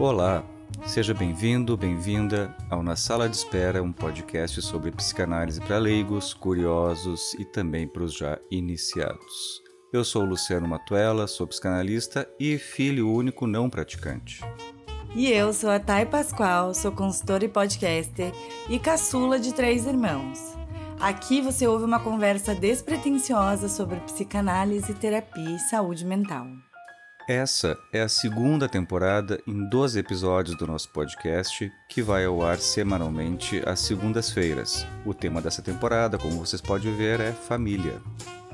Olá, seja bem-vindo, bem-vinda ao Na Sala de Espera, um podcast sobre psicanálise para leigos, curiosos e também para os já iniciados. Eu sou Luciano Matuela, sou psicanalista e filho único não praticante. E eu sou a Thay Pascoal, sou consultora e podcaster e caçula de três irmãos. Aqui você ouve uma conversa despretensiosa sobre psicanálise, terapia e saúde mental. Essa é a segunda temporada em 12 episódios do nosso podcast, que vai ao ar semanalmente às segundas-feiras. O tema dessa temporada, como vocês podem ver, é família.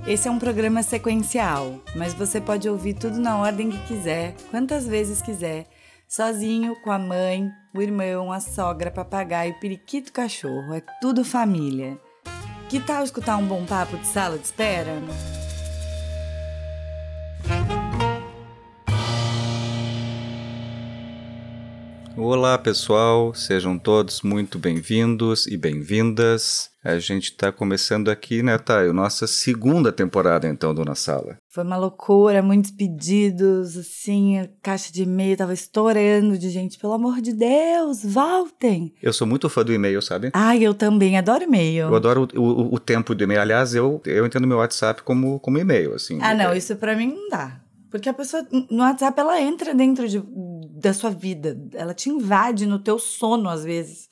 Esse é um programa sequencial, mas você pode ouvir tudo na ordem que quiser, quantas vezes quiser, sozinho, com a mãe, o irmão, a sogra, papagaio, periquito, cachorro. É tudo família. Que tal escutar um bom papo de sala de espera? Olá pessoal, sejam todos muito bem-vindos e bem-vindas. A gente está começando aqui, né, Thay? Nossa segunda temporada, então, do Na Sala. Foi uma loucura, muitos pedidos, assim, a caixa de e-mail tava estourando de gente. Pelo amor de Deus, voltem! Eu sou muito fã do e-mail, sabe? Ai, eu também, adoro e-mail. Eu adoro o, o, o tempo do e-mail. Aliás, eu, eu entendo meu WhatsApp como, como e-mail, assim. Ah, não, isso para mim não dá. Porque a pessoa, no WhatsApp, ela entra dentro de, da sua vida. Ela te invade no teu sono, às vezes.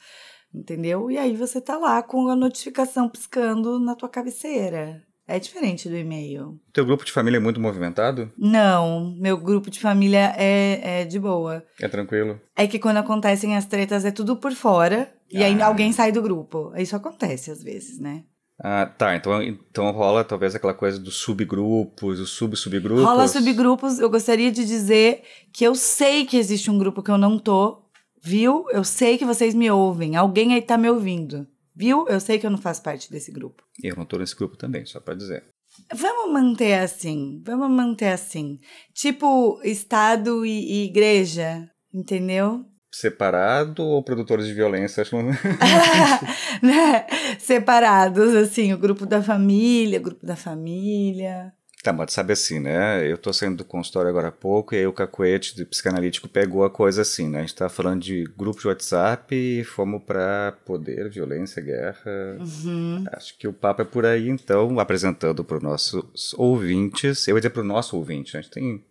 Entendeu? E aí você tá lá com a notificação piscando na tua cabeceira. É diferente do e-mail. Teu grupo de família é muito movimentado? Não, meu grupo de família é, é de boa. É tranquilo? É que quando acontecem as tretas é tudo por fora. Ah. E aí Ah. alguém sai do grupo. Isso acontece às vezes, né? Ah, tá. Então, então rola talvez aquela coisa dos subgrupos, os sub-subgrupos. Rola subgrupos. Eu gostaria de dizer que eu sei que existe um grupo que eu não tô, viu? Eu sei que vocês me ouvem. Alguém aí tá me ouvindo, viu? Eu sei que eu não faço parte desse grupo. Eu não tô nesse grupo também, só pra dizer. Vamos manter assim, vamos manter assim. Tipo, Estado e, e igreja, entendeu? Separado ou produtores de violência? Acho que... né? Separados, assim, o grupo da família, grupo da família. Tá, mas sabe assim, né? Eu tô saindo do consultório agora há pouco e aí o cacuete do psicanalítico pegou a coisa assim, né? A gente tá falando de grupo de WhatsApp e fomos pra poder, violência, guerra. Uhum. Acho que o papo é por aí, então, apresentando para os nossos ouvintes. Eu ia dizer para o nosso ouvinte, né? a gente tem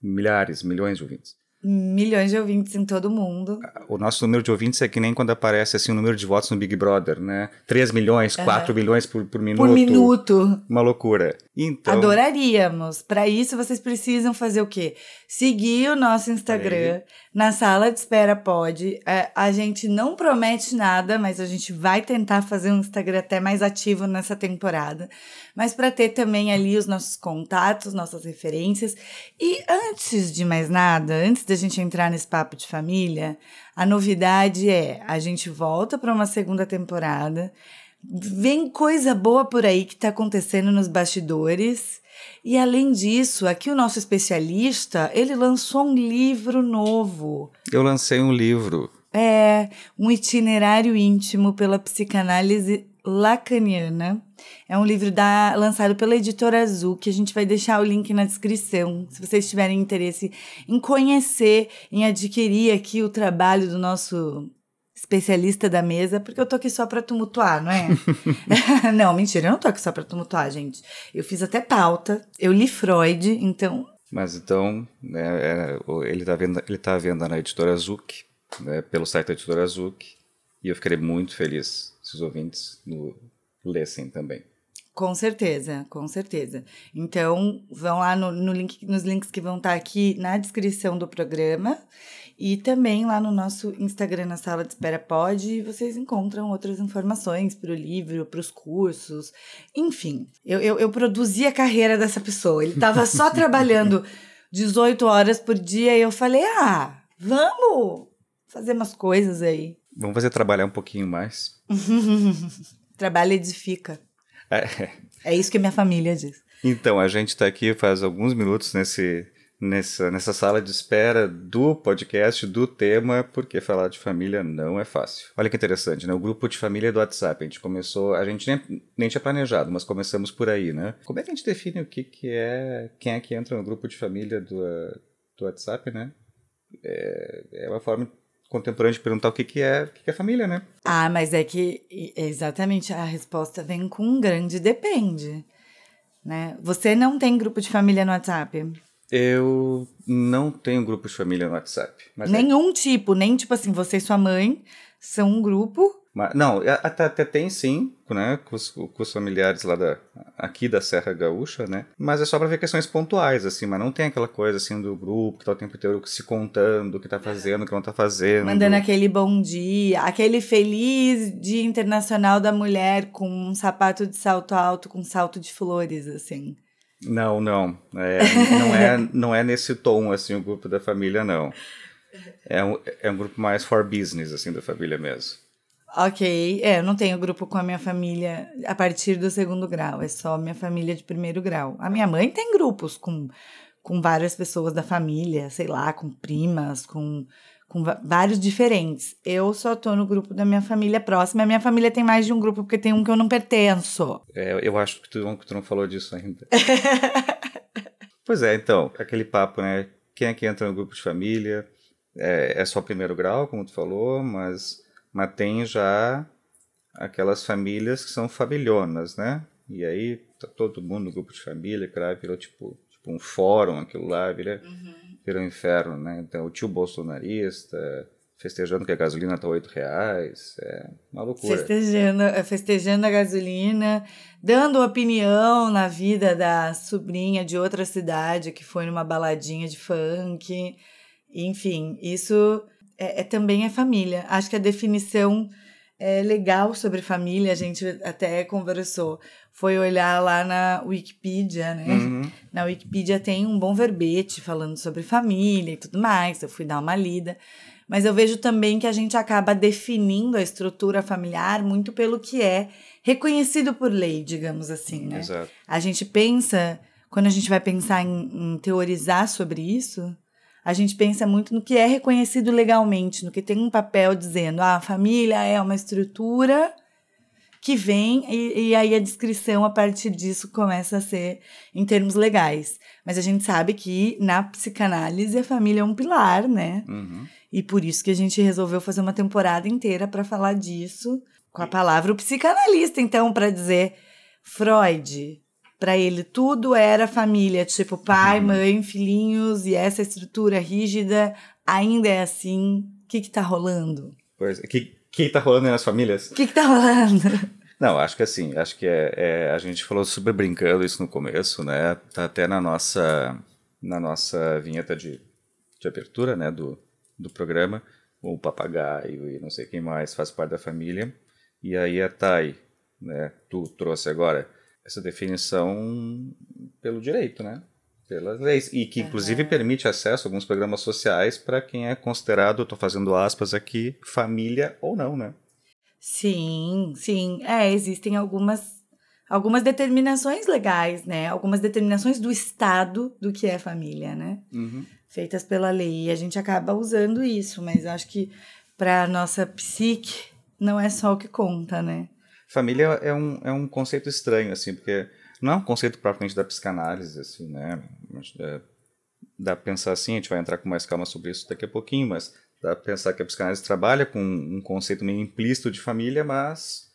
milhares, milhões de ouvintes. Milhões de ouvintes em todo mundo. O nosso número de ouvintes é que nem quando aparece assim o número de votos no Big Brother, né? 3 milhões, 4 milhões por, por minuto. Por minuto. Uma loucura. Então, Adoraríamos. Para isso, vocês precisam fazer o quê? Seguir o nosso Instagram. Na sala de espera pode. É, a gente não promete nada, mas a gente vai tentar fazer um Instagram até mais ativo nessa temporada. Mas para ter também ali os nossos contatos, nossas referências. E antes de mais nada, antes da gente entrar nesse papo de família, a novidade é: a gente volta para uma segunda temporada. Vem coisa boa por aí que está acontecendo nos bastidores. E além disso, aqui o nosso especialista, ele lançou um livro novo. eu lancei um livro. É um itinerário íntimo pela psicanálise lacaniana. É um livro da, lançado pela editora Azul, que a gente vai deixar o link na descrição, se vocês tiverem interesse em conhecer, em adquirir aqui o trabalho do nosso especialista da mesa, porque eu tô aqui só pra tumultuar, não é? não, mentira, eu não tô aqui só pra tumultuar, gente. Eu fiz até pauta, eu li Freud, então Mas então, né, é, ele está vendo, ele tá à venda na editora Azuc, né, pelo site da editora Azuc, e eu ficarei muito feliz se os ouvintes no, lessem também. Com certeza, com certeza. Então, vão lá no, no link, nos links que vão estar aqui na descrição do programa e também lá no nosso Instagram, na Sala de Espera Pod, vocês encontram outras informações para o livro, para os cursos, enfim. Eu, eu, eu produzi a carreira dessa pessoa. Ele estava só trabalhando 18 horas por dia e eu falei, ah, vamos fazer umas coisas aí. Vamos fazer trabalhar um pouquinho mais. Trabalho edifica. É, É isso que minha família diz. Então, a gente está aqui faz alguns minutos nesse, nessa, nessa sala de espera do podcast, do tema, porque falar de família não é fácil. Olha que interessante, né? O grupo de família do WhatsApp, a gente começou, a gente nem, nem tinha planejado, mas começamos por aí, né? Como é que a gente define o que, que é, quem é que entra no grupo de família do, do WhatsApp, né? é, é uma forma contemporânea de perguntar o que, que, é, o que, que é família, né? Ah, mas é que exatamente a resposta vem com um grande depende. Né? Você não tem grupo de família no WhatsApp? Eu não tenho grupo de família no WhatsApp. Nenhum é... tipo, nem tipo assim, você e sua mãe são um grupo mas, não, até, até tem sim, né, com os, com os, familiares lá da, aqui da Serra Gaúcha, né, mas é só para ver questões pontuais, assim, mas não tem aquela coisa, assim, do grupo que tá o tempo inteiro se contando, o que tá fazendo, o que não tá fazendo. Mandando aquele bom dia, aquele feliz dia internacional da mulher com um sapato de salto alto, com salto de flores, assim. Não, não, é, não, é, não é nesse tom, assim, o grupo da família, não. É um, é um grupo mais for business, assim, da família mesmo. Ok, é, eu não tenho grupo com a minha família a partir do segundo grau, é só minha família de primeiro grau. A minha mãe tem grupos com, com várias pessoas da família, sei lá, com primas, com, com vários diferentes. Eu só tô no grupo da minha família próxima. A minha família tem mais de um grupo, porque tem um que eu não pertenço. É, eu acho que tu, que tu não falou disso ainda. pois é, então, aquele papo, né? Quem é que entra no grupo de família? É, é só primeiro grau, como tu falou, mas mas tem já aquelas famílias que são familhonas, né? E aí tá todo mundo no grupo de família, claro, virou tipo, tipo um fórum aquilo lá, vira, uhum. Virou inferno, né? Então o tio bolsonarista festejando que a gasolina tá oito reais, é uma loucura. Festejando, é, festejando a gasolina, dando opinião na vida da sobrinha de outra cidade que foi numa baladinha de funk, enfim, isso é, é também é família. Acho que a definição é legal sobre família, a gente até conversou, foi olhar lá na Wikipedia, né? Uhum. Na Wikipedia tem um bom verbete falando sobre família e tudo mais, eu fui dar uma lida. Mas eu vejo também que a gente acaba definindo a estrutura familiar muito pelo que é reconhecido por lei, digamos assim, né? Exato. A gente pensa, quando a gente vai pensar em, em teorizar sobre isso, a gente pensa muito no que é reconhecido legalmente, no que tem um papel dizendo, ah, a família é uma estrutura que vem e, e, aí a descrição a partir disso começa a ser em termos legais. Mas a gente sabe que na psicanálise a família é um pilar, né? Uhum. E por isso que a gente resolveu fazer uma temporada inteira para falar disso com a palavra o psicanalista, então, para dizer Freud, para ele tudo era família, tipo pai, uhum. mãe, filhinhos e essa estrutura rígida ainda é assim. O que que tá rolando? Pois, que que tá rolando nas famílias? O que que tá rolando? Não, acho que assim, acho que é, é, a gente falou super brincando isso no começo, né? Tá até na nossa na nossa vinheta de, de abertura, né, do, do programa, o papagaio e não sei quem mais faz parte da família. E aí a Thay, né, tu trouxe agora essa definição pelo direito, né? Pelas leis. E que, inclusive, uhum. permite acesso a alguns programas sociais para quem é considerado, estou fazendo aspas aqui, família ou não, né? Sim, sim. É, existem algumas, algumas determinações legais, né? Algumas determinações do Estado do que é família, né? Uhum. Feitas pela lei. E a gente acaba usando isso, mas acho que para nossa psique não é só o que conta, né? Família é um, é um conceito estranho, assim, porque não é um conceito propriamente da psicanálise, assim, né? É, dá pra pensar assim, a gente vai entrar com mais calma sobre isso daqui a pouquinho, mas dá pra pensar que a psicanálise trabalha com um conceito meio implícito de família, mas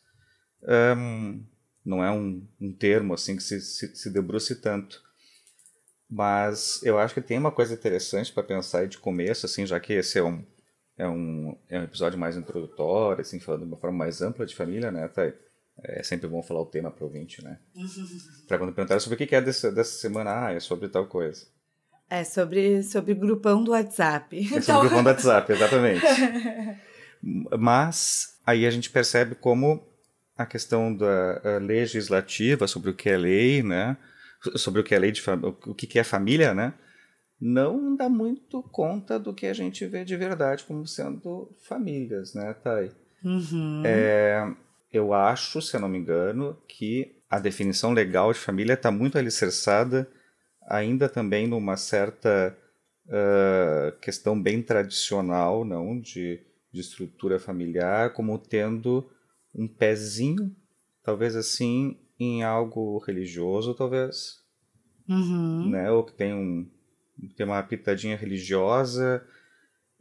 um, não é um, um, termo, assim, que se, se, se debruce tanto. Mas eu acho que tem uma coisa interessante para pensar de começo, assim, já que esse é um, é um, é um episódio mais introdutório, assim, falando de uma forma mais ampla de família, né, Thay? É sempre bom falar o tema para o ouvinte, né? para quando perguntar sobre o que é dessa, dessa semana, ah, é sobre tal coisa. É sobre, sobre grupão do WhatsApp. É sobre o grupão do WhatsApp, exatamente. Mas aí a gente percebe como a questão da legislativa sobre o que é lei, né? Sobre o que é lei de o que é família, né? Não dá muito conta do que a gente vê de verdade como sendo famílias, né, Thay? Uhum. É, eu acho, se eu não me engano, que a definição legal de família está muito alicerçada ainda também numa certa uh, questão bem tradicional, não, de, de estrutura familiar, como tendo um pezinho, talvez assim, em algo religioso, talvez, uhum. né, ou que tem um tem uma pitadinha religiosa,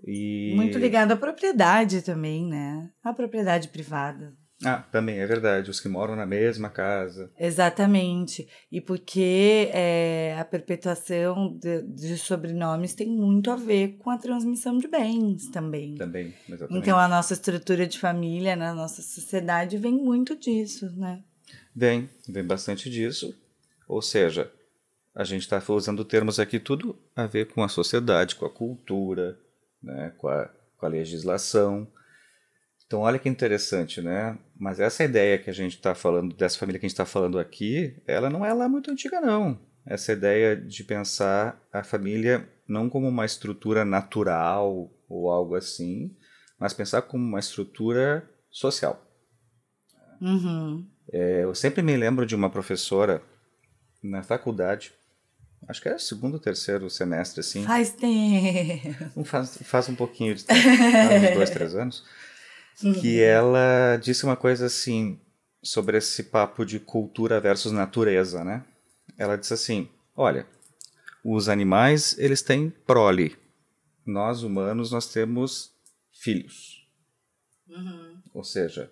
E... Muito ligado à propriedade também, né? À propriedade privada. Ah, também é verdade. Os que moram na mesma casa. Exatamente. E porque é, a perpetuação de, de, sobrenomes tem muito a ver com a transmissão de bens também. Também, exatamente. Então a nossa estrutura de família na nossa sociedade vem muito disso, né? Vem, vem bastante disso. Ou seja, a gente está usando termos aqui tudo a ver com a sociedade, com a cultura, né, com, a, com a legislação. Então, olha que interessante, né? Mas essa ideia que a gente está falando, dessa família que a gente está falando aqui, ela não é lá muito antiga, não. Essa ideia de pensar a família não como uma estrutura natural ou algo assim, mas pensar como uma estrutura social. Uhum. É, eu sempre me lembro de uma professora na faculdade, acho que era segundo ou terceiro semestre, assim. Faz tempo. Faz, faz um pouquinho de tempo, uns dois, três anos que ela disse uma coisa assim sobre esse papo de cultura versus natureza, né? Ela disse assim: olha, os animais eles têm prole, nós humanos nós temos filhos, uhum. ou seja,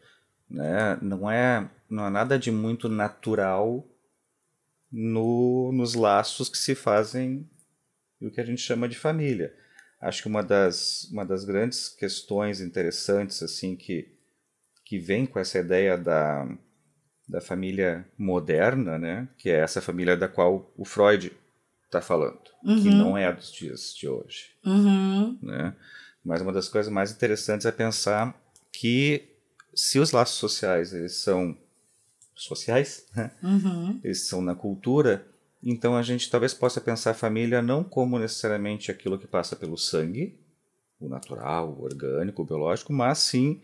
né, não é não é nada de muito natural no, nos laços que se fazem o que a gente chama de família acho que uma das, uma das grandes questões interessantes assim que, que vem com essa ideia da, da família moderna, né, que é essa família da qual o Freud está falando, uhum. que não é dos dias de hoje. Uhum. Né? Mas uma das coisas mais interessantes é pensar que se os laços sociais eles são sociais, né? uhum. eles são na cultura, então a gente talvez possa pensar a família não como necessariamente aquilo que passa pelo sangue, o natural, o orgânico, o biológico, mas sim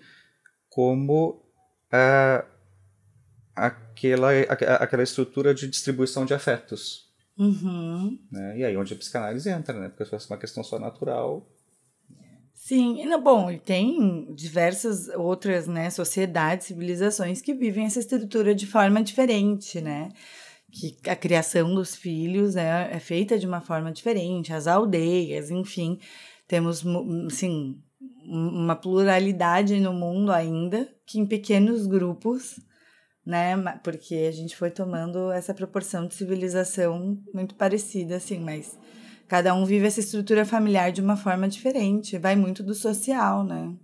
como a, aquela, a, aquela estrutura de distribuição de afetos. Uhum. Né? E aí onde a psicanálise entra, né? porque se fosse uma questão só natural. Sim, bom, e tem diversas outras né, sociedades, civilizações que vivem essa estrutura de forma diferente, né? que a criação dos filhos é, é feita de uma forma diferente, as aldeias, enfim, temos, assim, uma pluralidade no mundo ainda, que em pequenos grupos, né, porque a gente foi tomando essa proporção de civilização muito parecida, assim, mas cada um vive essa estrutura familiar de uma forma diferente, vai muito do social, né?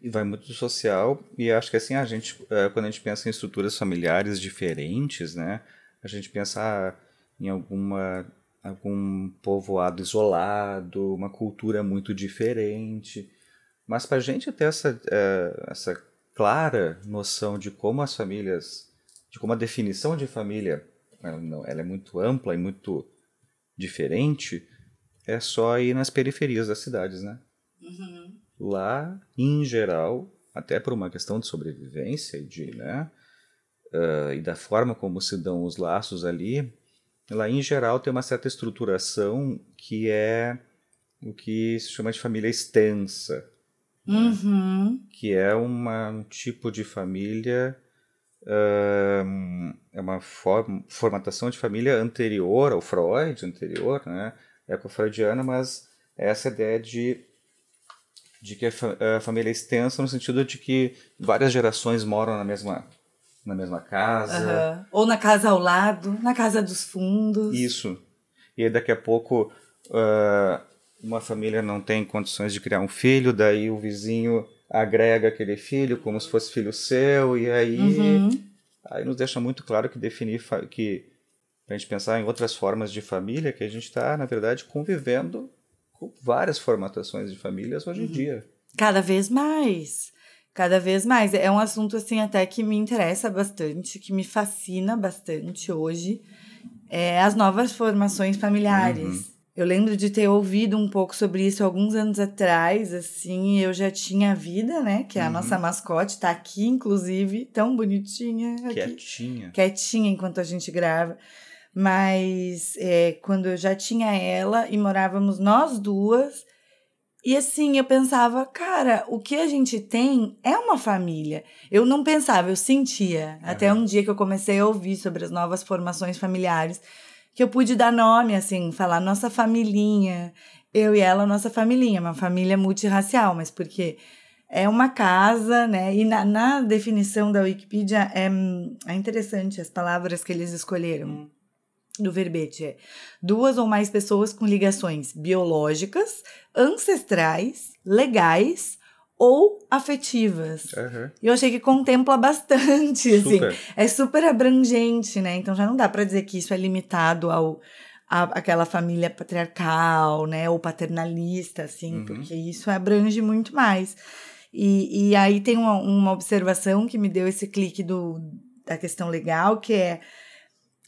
E vai muito do social, e acho que assim, a gente, eh, quando a gente pensa em estruturas familiares diferentes, né, a gente pensar em alguma algum povoado isolado, uma cultura muito diferente. Mas para a gente ter essa, é, essa clara noção de como as famílias, de como a definição de família não, ela é muito ampla e muito diferente, é só ir nas periferias das cidades, né? Uhum. Lá, em geral, até por uma questão de sobrevivência e de, né, uh, e da forma como se dão os laços ali, ela em geral tem uma certa estruturação que é o que se chama de família extensa, uhum. né? que é uma, um tipo de família, uh, é uma form, formatação de família anterior ao Freud, anterior, né? É com freudiana, mas é essa ideia de de que a família é extensa no sentido de que várias gerações moram na mesma na mesma casa. Uhum. Ou na casa ao lado, na casa dos fundos. Isso. E daqui a pouco uh, uma família não tem condições de criar um filho, daí o vizinho agrega aquele filho como se fosse filho seu, e aí, uhum. aí nos deixa muito claro que definir que a gente pensar em outras formas de família, que a gente está, na verdade, convivendo com várias formatações de famílias hoje em uhum. dia. Cada vez mais cada vez mais. É um assunto, assim, até que me interessa bastante, que me fascina bastante hoje. É as novas formações familiares. Uhum. Eu lembro de ter ouvido um pouco sobre isso alguns anos atrás, assim, eu já tinha a Vida, né? Que é a uhum. nossa mascote, tá aqui, inclusive, tão bonitinha. Aqui. Quietinha. Quietinha enquanto a gente grava. Mas é, quando eu já tinha ela e morávamos nós duas, e assim, eu pensava, cara, o que a gente tem é uma família. Eu não pensava, eu sentia. Uhum. Até um dia que eu comecei a ouvir sobre as novas formações familiares, que eu pude dar nome, assim, falar nossa familhinha. eu e ela, nossa família, uma família multirracial, mas porque é uma casa, né? E na, na definição da Wikipedia é, é interessante as palavras que eles escolheram do verbete é duas ou mais pessoas com ligações biológicas, ancestrais, legais ou afetivas. Uhum. E eu achei que contempla bastante, assim. Super. É super abrangente, né? Então já não dá para dizer que isso é limitado ao a, aquela família patriarcal, né, ou paternalista, assim, Uhum. porque isso abrange muito mais. E, e aí tem uma, uma observação que me deu esse clique do, da questão legal, que é,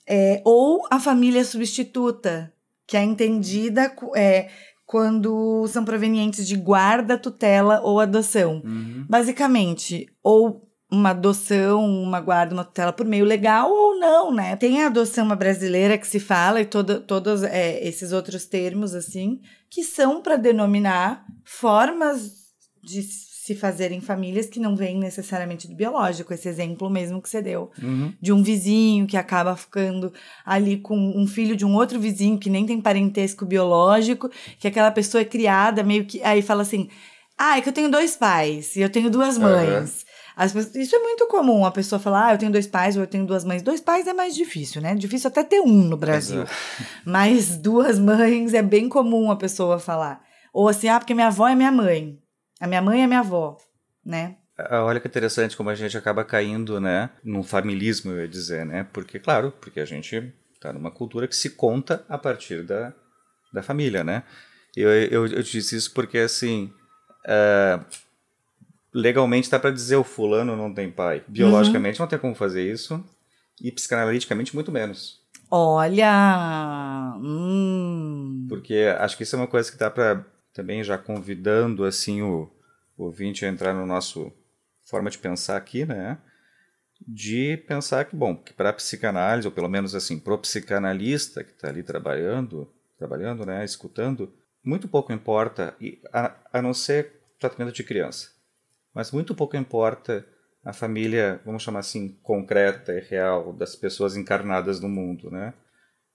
é ou a família substituta, que é entendida é, quando são provenientes de guarda, tutela ou adoção. Uhum. Basicamente, ou uma adoção, uma guarda, uma tutela por meio legal ou não, né? Tem a adoção brasileira que se fala e todo, todos é, esses outros termos, assim, que são para denominar formas de se fazerem famílias que não vêm necessariamente do biológico. Esse exemplo mesmo que você deu Uhum. de um vizinho que acaba ficando ali com um filho de um outro vizinho que nem tem parentesco biológico, que aquela pessoa é criada meio que. Aí fala assim: ah, é que eu tenho dois pais e eu tenho duas mães. As pessoas- isso é muito comum, a pessoa falar, ah, eu tenho dois pais ou eu tenho duas mães. Dois pais é mais difícil, né? Difícil até ter um no Brasil. Exato. Mas duas mães é bem comum a pessoa falar. Ou assim, ah, porque minha avó é minha mãe. A minha mãe é minha avó, né? Ah, Olha que interessante como a gente acaba caindo, né, num familismo, eu ia dizer, né? Porque, claro, porque a gente está numa cultura que se conta a partir da, da família, né? Eu, eu, eu disse isso porque, assim, ah, legalmente dá para dizer o fulano não tem pai. Biologicamente não tem como fazer isso e psicanaliticamente muito menos. Olha! Hum. Porque acho que isso é uma coisa que dá para também já convidando assim o, o ouvinte a entrar no nosso forma de pensar aqui, né? De pensar que, bom, que para a psicanálise, ou pelo menos assim, pro psicanalista que está ali trabalhando, trabalhando, né, escutando, muito pouco importa, a, a não ser tratamento de criança, mas muito pouco importa a família, vamos chamar assim, concreta e real das pessoas encarnadas no mundo, né?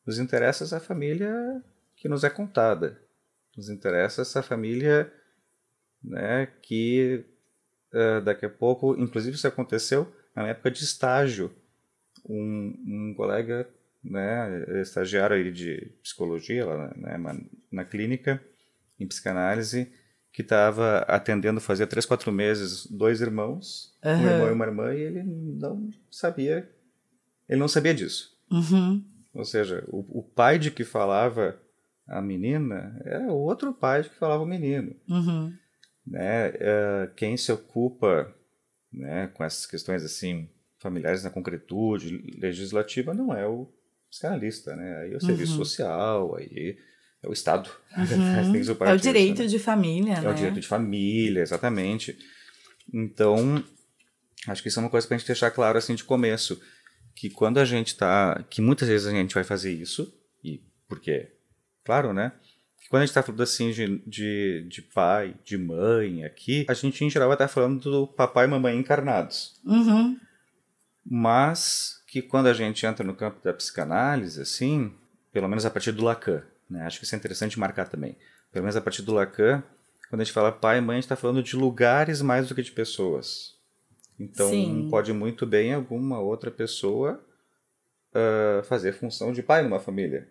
Nos interessa essa família que nos é contada. Nos interessa essa família né, que eh, daqui a pouco, inclusive isso aconteceu na época de estágio. Um, um colega, né, estagiário aí de psicologia lá né, na, clínica, em psicanálise, que estava atendendo fazia três, quatro meses dois irmãos, um Aham. irmão e uma irmã, e ele não sabia, ele não sabia disso. Uhum. Ou seja, o, o pai de que falava a menina era o outro pai que falava o menino. Uhum. Né? Eh, quem se ocupa né, com essas questões assim familiares na concretude legislativa não é o psicanalista, né? Aí é o serviço social, aí é o Estado. Que É o disso, direito né? de família, É né? o direito de família, exatamente. Então, acho que isso é uma coisa para a gente deixar claro assim de começo, que quando a gente tá, que muitas vezes a gente vai fazer isso, e porque, claro, né? Quando a gente está falando assim de, de, de pai, de mãe aqui, a gente em geral vai estar falando do papai e mamãe encarnados. Uhum. Mas que quando a gente entra no campo da psicanálise, assim, pelo menos a partir do Lacan, né? Acho que isso é interessante marcar também. Pelo menos a partir do Lacan, quando a gente fala pai e mãe, a gente está falando de lugares mais do que de pessoas. Então, Sim. pode muito bem alguma outra pessoa ah, fazer função de pai numa família.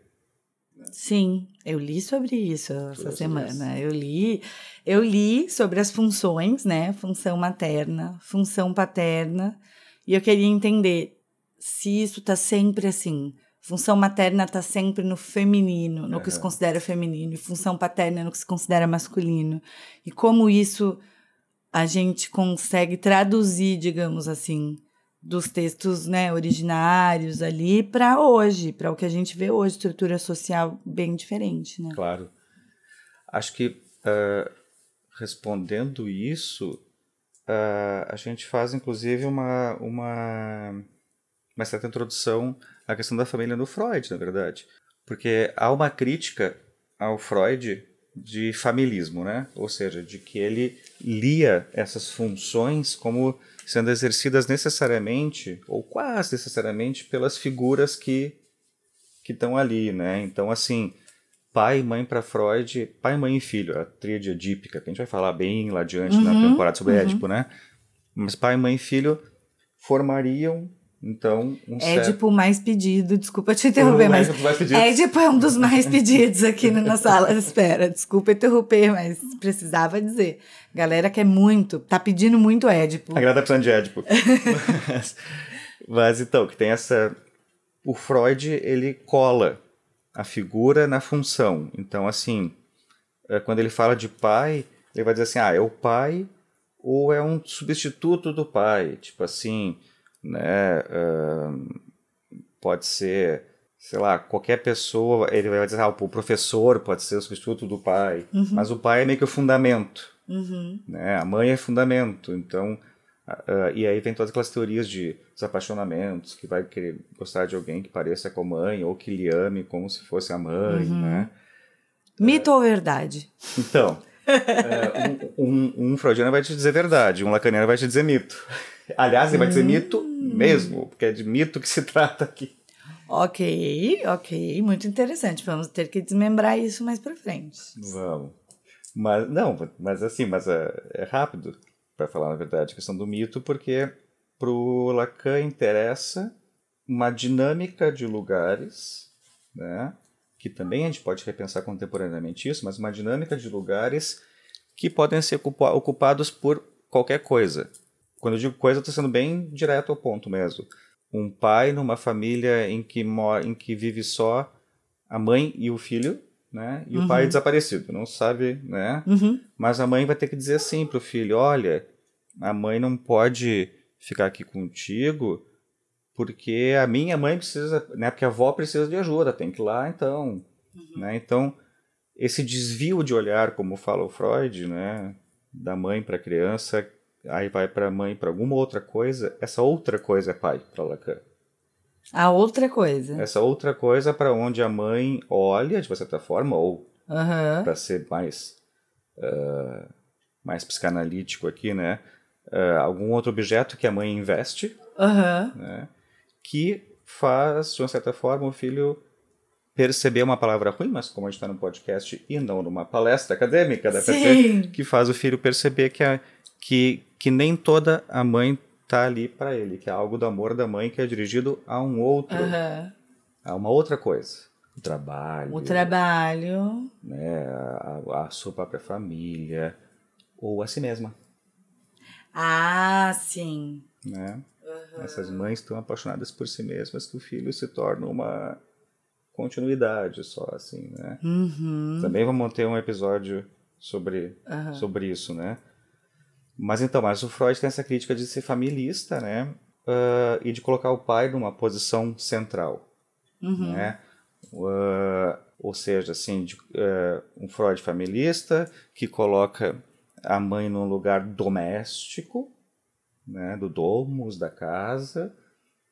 Sim, eu li sobre isso essa semana. Eu li, eu li sobre as funções, né? Função materna, função paterna, e eu queria entender se isso tá sempre assim. Função materna tá sempre no feminino, no que se considera feminino, e função paterna no que se considera masculino. E como isso a gente consegue traduzir, digamos assim, dos textos né, originários ali para hoje, para o que a gente vê hoje, estrutura social bem diferente, né? Claro. Acho que ah, respondendo isso, ah, a gente faz inclusive uma, uma, uma certa introdução à questão da família no Freud, na verdade. Porque há uma crítica ao Freud de familismo, né? Ou seja, de que ele lia essas funções como sendo exercidas necessariamente ou quase necessariamente pelas figuras que que estão ali, né? Então, assim, pai e mãe para Freud, pai, mãe e filho, a tríade edípica, que a gente vai falar bem lá adiante uhum, na temporada sobre uhum. Édipo, né? Mas pai, mãe e filho formariam então, um Édipo mais pedido, desculpa te interromper, mas Édipo é um dos mais pedidos aqui na sala de espera. Desculpa interromper, mas precisava dizer. Galera quer muito, tá pedindo muito Édipo. A galera tá precisando de Édipo. mas, mas então, que tem essa... O Freud, ele cola a figura na função. Então, assim, é, quando ele fala de pai, ele vai dizer assim, ah, é o pai ou é um substituto do pai. Tipo assim né? Uh, pode ser, sei lá, qualquer pessoa, ele vai dizer, ah, o professor pode ser o substituto do pai, uhum. mas o pai é meio que o fundamento, uhum. né? A mãe é fundamento, então, uh, e aí vem todas aquelas teorias de desapaixonamentos, que vai querer gostar de alguém que pareça com a mãe, ou que lhe ame como se fosse a mãe, uhum. né? Mito uh, ou verdade? Então, um, um, um freudiano vai te dizer verdade, um lacaniano vai te dizer mito. Aliás, ele vai dizer mito mesmo, porque é de mito que se trata aqui. Ok, ok, muito interessante. Vamos ter que desmembrar isso mais para frente. Vamos. Mas não, mas assim, mas é, é rápido para falar na verdade a questão do mito, porque pro Lacan interessa uma dinâmica de lugares, né? Que também a gente pode repensar contemporaneamente isso, mas uma dinâmica de lugares que podem ser ocupados por qualquer coisa. Quando eu digo coisa, eu estou sendo bem direto ao ponto mesmo. Um pai numa família em que, mora, em que vive só a mãe e o filho, né? E uhum. o pai é desaparecido, não sabe, né? Uhum. Mas a mãe vai ter que dizer assim pro filho: olha, a mãe não pode ficar aqui contigo porque a minha mãe precisa, né? Porque a avó precisa de ajuda, tem que ir lá então, uhum. né? Então esse desvio de olhar, como fala o Freud, né? Da mãe para a criança, aí vai para a mãe para alguma outra coisa, essa outra coisa é pai para Lacan. A outra coisa. Essa outra coisa para onde a mãe olha, de certa forma, ou uhum. para ser mais, uh, mais psicanalítico aqui, né? Uh, algum outro objeto que a mãe investe, uhum. né? que faz, de uma certa forma, o filho perceber uma palavra ruim, mas como a gente está no podcast e não numa palestra acadêmica, dá que faz o filho perceber que a, que, que nem toda a mãe tá ali para ele, que é algo do amor da mãe que é dirigido a um outro, uhum. a uma outra coisa. O trabalho. O trabalho. Né, a, a sua própria família, ou a si mesma. Ah, sim. Né? Uhum. Essas mães estão apaixonadas por si mesmas que o filho se torna uma continuidade só, assim, né? Uhum. Também vamos ter um episódio sobre, uhum. sobre isso, né? Mas então, mas o Freud tem essa crítica de ser familista, né? Uh, e de colocar o pai numa posição central, uhum. né? Uh, ou seja, assim, de, uh, um Freud familista que coloca a mãe num lugar doméstico, né? Do domus, da casa.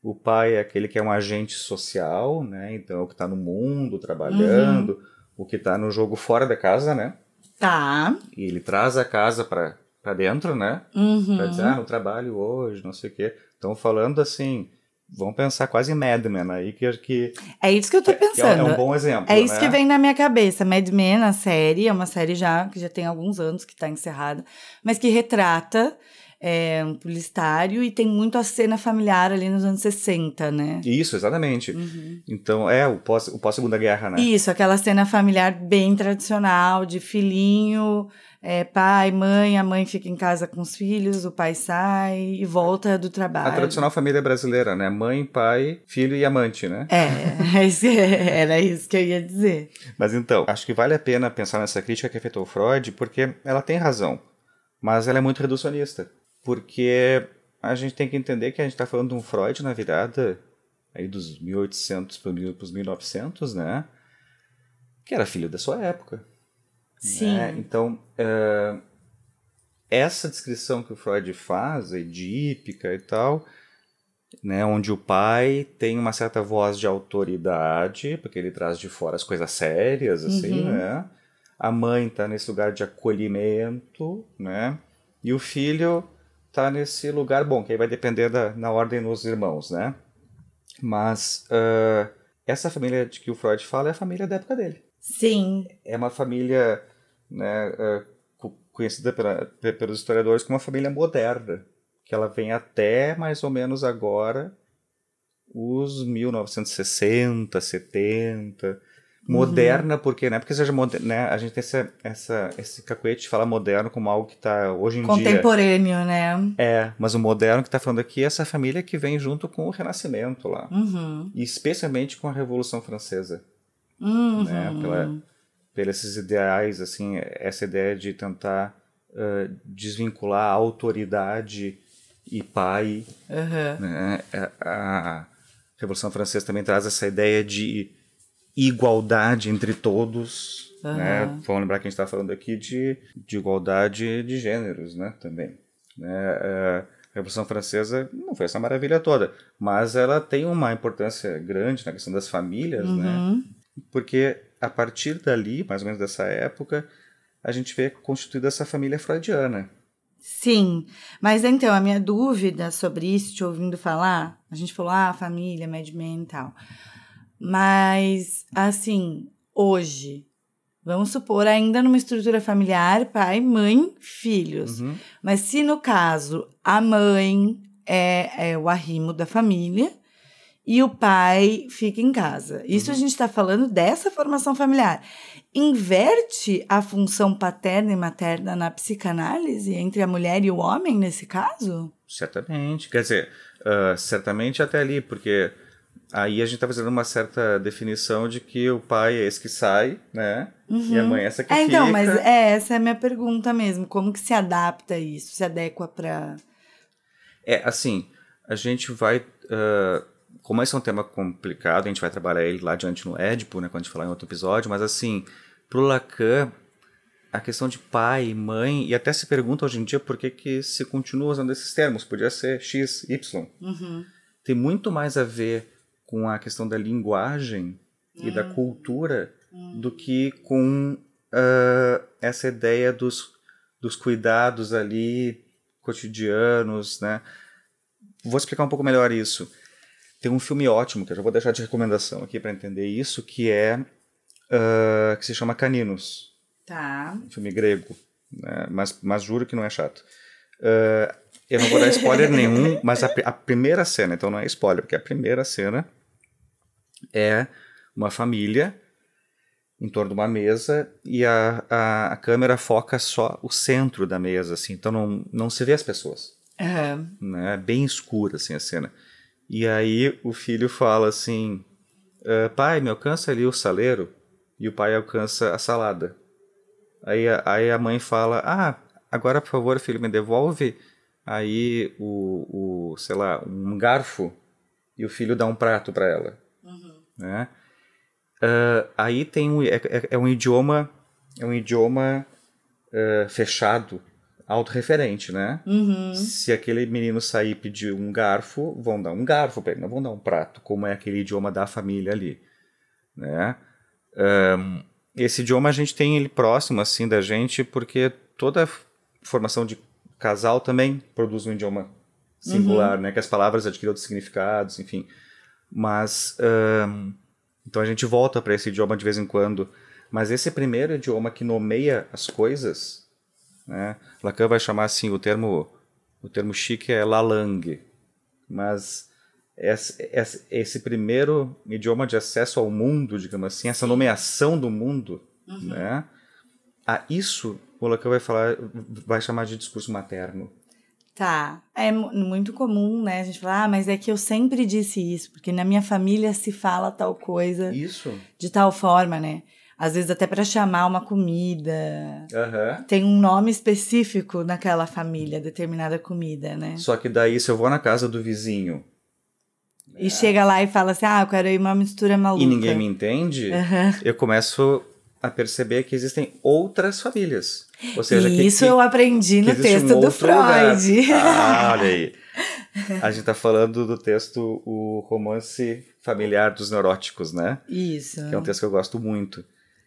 O pai é aquele que é um agente social, né? Então, é o que está no mundo, trabalhando, uhum. o que está no jogo fora da casa, né? Tá. E ele traz a casa para para dentro, né? Uhum. Pra dizer, ah, no trabalho hoje, não sei o quê. Estão falando assim, vamos pensar quase em Mad Men aí, que... que é isso que eu tô pensando. É, é um bom exemplo, É isso né? que vem na minha cabeça. Mad Men, a série, é uma série já que já tem alguns anos que está encerrada, mas que retrata é, um publicitário e tem muito a cena familiar ali nos anos 60, né? Isso, exatamente. Uhum. Então, é o pós-Segunda o pós Guerra, né? Isso, aquela cena familiar bem tradicional, de filhinho é, pai, mãe, a mãe fica em casa com os filhos, o pai sai e volta do trabalho. A tradicional família brasileira, né? Mãe, pai, filho e amante, né? É, era isso que eu ia dizer. Mas então, acho que vale a pena pensar nessa crítica que afetou Freud, porque ela tem razão, mas ela é muito reducionista. Porque a gente tem que entender que a gente está falando de um Freud na virada aí dos 1800 para os 1900, né? Que era filho da sua época. Sim. Né? Então, uh, essa descrição que o Freud faz, edípica e tal, né, onde o pai tem uma certa voz de autoridade, porque ele traz de fora as coisas sérias, assim, uhum. né? A mãe está nesse lugar de acolhimento, né? E o filho está nesse lugar, bom, que aí vai depender da na ordem dos irmãos, né? Mas uh, essa família de que o Freud fala é a família da época dele. Sim. É uma família né, é, conhecida pela, pelos historiadores como uma família moderna, que ela vem até mais ou menos agora os 1960, 70. Moderna, uhum. porque não é porque seja moderna, né? A gente tem essa, essa, esse cacuete de falar moderno como algo que está hoje em Contemporâneo, dia. Contemporâneo, né? É, mas o moderno que está falando aqui é essa família que vem junto com o Renascimento lá. Uhum. E especialmente com a Revolução Francesa. Uhum. Né? Pela, pelos esses ideais, assim, essa ideia de tentar uh, desvincular a autoridade e pai. Né? A Revolução Francesa também traz essa ideia de igualdade entre todos. Uhum. Né? Vamos lembrar que a gente está falando aqui de, de igualdade de gêneros né? também. Né? A Revolução Francesa não foi essa maravilha toda, mas ela tem uma importância grande na questão das famílias, né? uhum. né? porque a partir dali, mais ou menos dessa época, a gente vê constituída essa família freudiana. Sim, mas então a minha dúvida sobre isso, te ouvindo falar, a gente falou, ah, família, Mad Men e tal. Mas, assim, hoje, vamos supor, ainda numa estrutura familiar, pai, mãe, filhos. Uhum. Mas se no caso a mãe é, é, o arrimo da família e o pai fica em casa. Isso uhum. a gente está falando dessa formação familiar. Inverte a função paterna e materna na psicanálise entre a mulher e o homem nesse caso? Certamente. Quer dizer, uh, certamente até ali, porque Aí a gente tá fazendo uma certa definição de que o pai é esse que sai, né? Uhum. E a mãe é essa que é, fica. Então, mas é, essa é a minha pergunta mesmo. Como que se adapta isso? Se adequa para É, assim, a gente vai... Uh, como esse é um tema complicado, a gente vai trabalhar ele lá adiante no Édipo, né? Quando a gente falar em outro episódio. Mas, assim, pro Lacan, a questão de pai, mãe... E até se pergunta hoje em dia por que, que se continua usando esses termos. Podia ser X, Y. Uhum. Tem muito mais a ver com a questão da linguagem e da hum. cultura hum. do que com uh, essa ideia dos, dos cuidados ali cotidianos, né? Vou explicar um pouco melhor isso. Tem um filme ótimo que eu já vou deixar de recomendação aqui para entender isso, que é uh, que se chama Caninos. Tá. Um filme grego, né? mas, mas juro que não é chato. Uh, eu não vou dar spoiler nenhum, mas a, a, primeira cena, então não é spoiler, porque a primeira cena é uma família em torno de uma mesa e a, a, a, câmera foca só o centro da mesa, assim, então não, não se vê as pessoas. Uhum. Né? Bem escura, assim, a cena. E aí o filho fala assim, ah, pai, me alcança ali o saleiro, e o pai alcança a salada. Aí aí a mãe fala, ah, agora por favor, filho, me devolve aí o, o sei lá, um garfo, e o filho dá um prato para ela. Né? Uh, aí tem um, é, é, é, um idioma é um idioma uh, fechado, autorreferente, né? Uhum. Se aquele menino sair e pedir um garfo, vão dar um garfo para ele, não vão dar um prato, como é aquele idioma da família ali, né? Um, esse idioma a gente tem ele próximo assim da gente porque toda formação de casal também produz um idioma singular, uhum. né? Que as palavras adquirem outros significados, enfim. Mas um, então a gente volta para esse idioma de vez em quando. Mas esse primeiro idioma que nomeia as coisas, né? Lacan vai chamar assim o termo o termo chique é la langue, mas esse, esse, primeiro idioma de acesso ao mundo, digamos assim, essa nomeação do mundo, uhum. né? A isso o Lacan vai falar, vai chamar de discurso materno. Tá. É muito comum, né? A gente falar, ah, mas é que eu sempre disse isso, porque na minha família se fala tal coisa. Isso. De tal forma, né? Às vezes até para chamar uma comida. Uhum. Tem um nome específico naquela família, determinada comida, né? Só que daí, se eu vou na casa do vizinho. E é. chega lá e fala assim: ah, eu quero ir uma mistura maluca. E ninguém me entende, uhum. eu começo a perceber que existem outras famílias. Ou seja, Isso que, eu aprendi no texto um do Freud. Ah, olha aí. A gente está falando do texto O Romance Familiar dos Neuróticos, né? Isso. Que é um texto que eu gosto muito.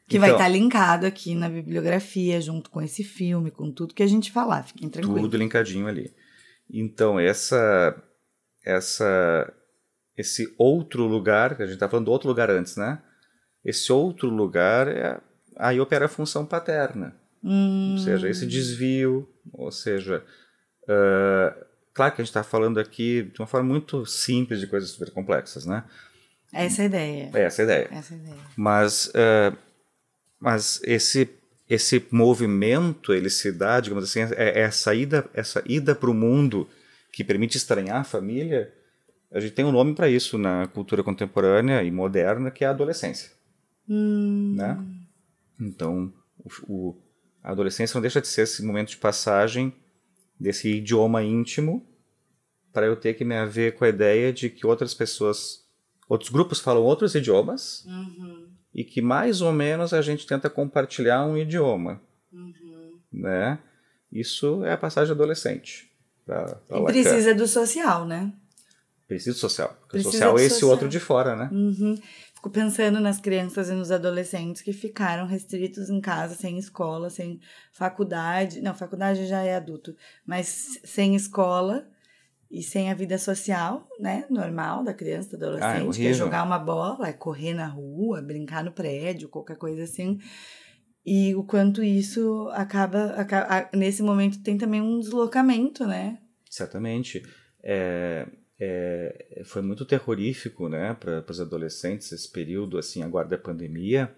Que então, vai estar tá linkado aqui na bibliografia, junto com esse filme, com tudo que a gente falar. Fiquem tranquilos. Tudo linkadinho ali. Então, essa, essa, esse outro lugar, que a gente está falando do outro lugar antes, né? Esse outro lugar, é, aí opera a função paterna. Hum. Ou seja, esse desvio, ou seja, uh, claro que a gente está falando aqui de uma forma muito simples de coisas super complexas, né? Essa é a ideia. É essa a ideia. Essa é a ideia. Mas, uh, mas esse esse movimento ele se dá, digamos assim, é, é essa ida essa ida para o mundo que permite estranhar a família. A gente tem um nome para isso na cultura contemporânea e moderna, que é a adolescência. Hum. Né? Então, o, o, a adolescência não deixa de ser esse momento de passagem desse idioma íntimo para eu ter que me haver com a ideia de que outras pessoas, outros grupos falam outros idiomas uhum. e que mais ou menos a gente tenta compartilhar um idioma, uhum. né? Isso é a passagem adolescente. Pra, pra e precisa do social, né? Precisa do social. Porque precisa o social é esse social. outro de fora, né? Uhum. Fico pensando nas crianças e nos adolescentes que ficaram restritos em casa, sem escola, sem faculdade. Não, faculdade já é adulto, mas sem escola e sem a vida social, né? Normal da criança, do adolescente, ah, que é jogar uma bola, é correr na rua, brincar no prédio, qualquer coisa assim. E o quanto isso acaba, acaba nesse momento tem também um deslocamento, né? Certamente. É, é, foi muito terrorífico né, para os adolescentes esse período assim agora da pandemia,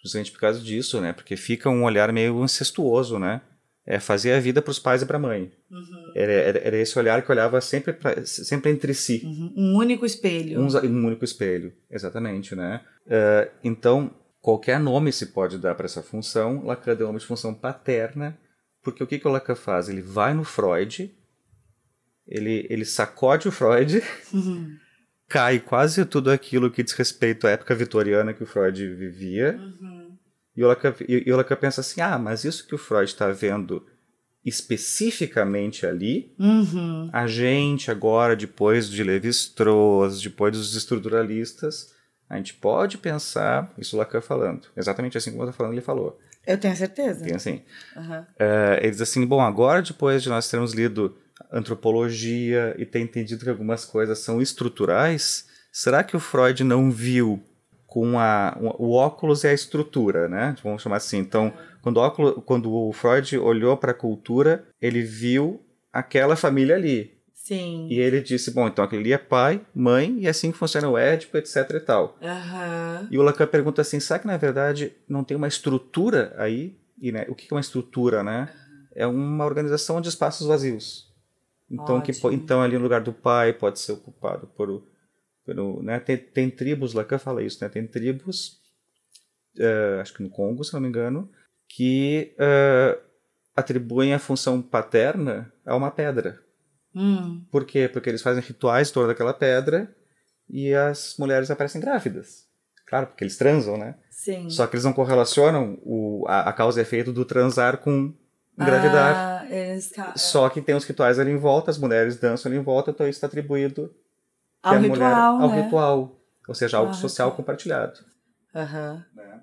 justamente por causa disso, né? Porque fica um olhar meio incestuoso, né? É fazer a vida para os pais e para a mãe. Uhum. Era, era, era, esse olhar que olhava sempre, pra, sempre entre si. Uhum. Um único espelho. Um, um, único espelho, exatamente, né? Uh, então, qualquer nome se pode dar para essa função. Lacan deu nome de função paterna, porque o que, que o Lacan faz? Ele vai no Freud, ele, ele sacode o Freud, uhum. cai quase tudo aquilo que diz respeito à época vitoriana que o Freud vivia, uhum. e, o Lacan, e, e o Lacan pensa assim, ah, mas isso que o Freud está vendo especificamente ali, uhum. a gente agora, depois de Levi-Strauss, depois dos estruturalistas, a gente pode pensar, isso o Lacan falando, exatamente assim como eu falando, ele falou. Eu tenho certeza. Tem assim. Uhum. Uh, ele diz assim, bom, agora depois de nós termos lido antropologia e ter entendido que algumas coisas são estruturais, será que o Freud não viu com a, o óculos e a estrutura, né? Vamos chamar assim. Então, quando o, óculos, quando o Freud olhou para a cultura, ele viu aquela família ali. Sim. E ele disse, bom, então aquele ali é pai, mãe, e é assim que funciona o Édipo, etc e tal. Uhum. E o Lacan pergunta assim, será que na verdade não tem uma estrutura aí? E, né, o que é uma estrutura, né? É uma organização de espaços vazios. Então, que, então ali no lugar do pai pode ser ocupado por, por né? tem, tem tribos, Lacan fala isso, né? Tem tribos, uh, acho que no Congo, se não me engano, que uh, atribuem a função paterna a uma pedra. Hum. Por quê? Porque eles fazem rituais em torno daquela pedra e as mulheres aparecem grávidas. Claro, porque eles transam, né? Sim. Só que eles não correlacionam o, a, a causa e efeito do transar com engravidar. Ah, eles... Só que tem os rituais ali em volta, as mulheres dançam ali em volta, então isso está atribuído ao ritual, mulher, ao né? ritual. Ou seja, algo Ah, social ritual. compartilhado. Aham. Né?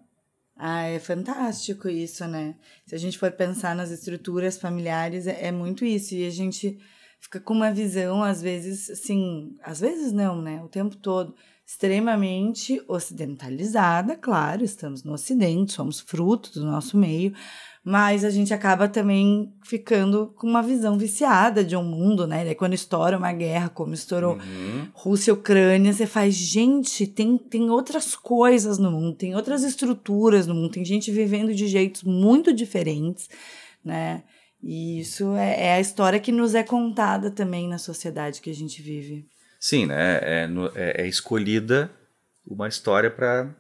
Ah, é fantástico isso, né? Se a gente for pensar nas estruturas familiares, é, é muito isso. E a gente fica com uma visão, às vezes, assim, às vezes não, né? O tempo todo, extremamente ocidentalizada, claro, estamos no Ocidente, somos fruto do nosso meio, mas a gente acaba também ficando com uma visão viciada de um mundo, né? Daí quando estoura uma guerra, como estourou Uhum. Rússia e Ucrânia, você faz, gente, tem, tem outras coisas no mundo, tem outras estruturas no mundo, tem gente vivendo de jeitos muito diferentes, né? E isso é, é a história que nos é contada também na sociedade que a gente vive. Sim, né? É, é- é escolhida uma história para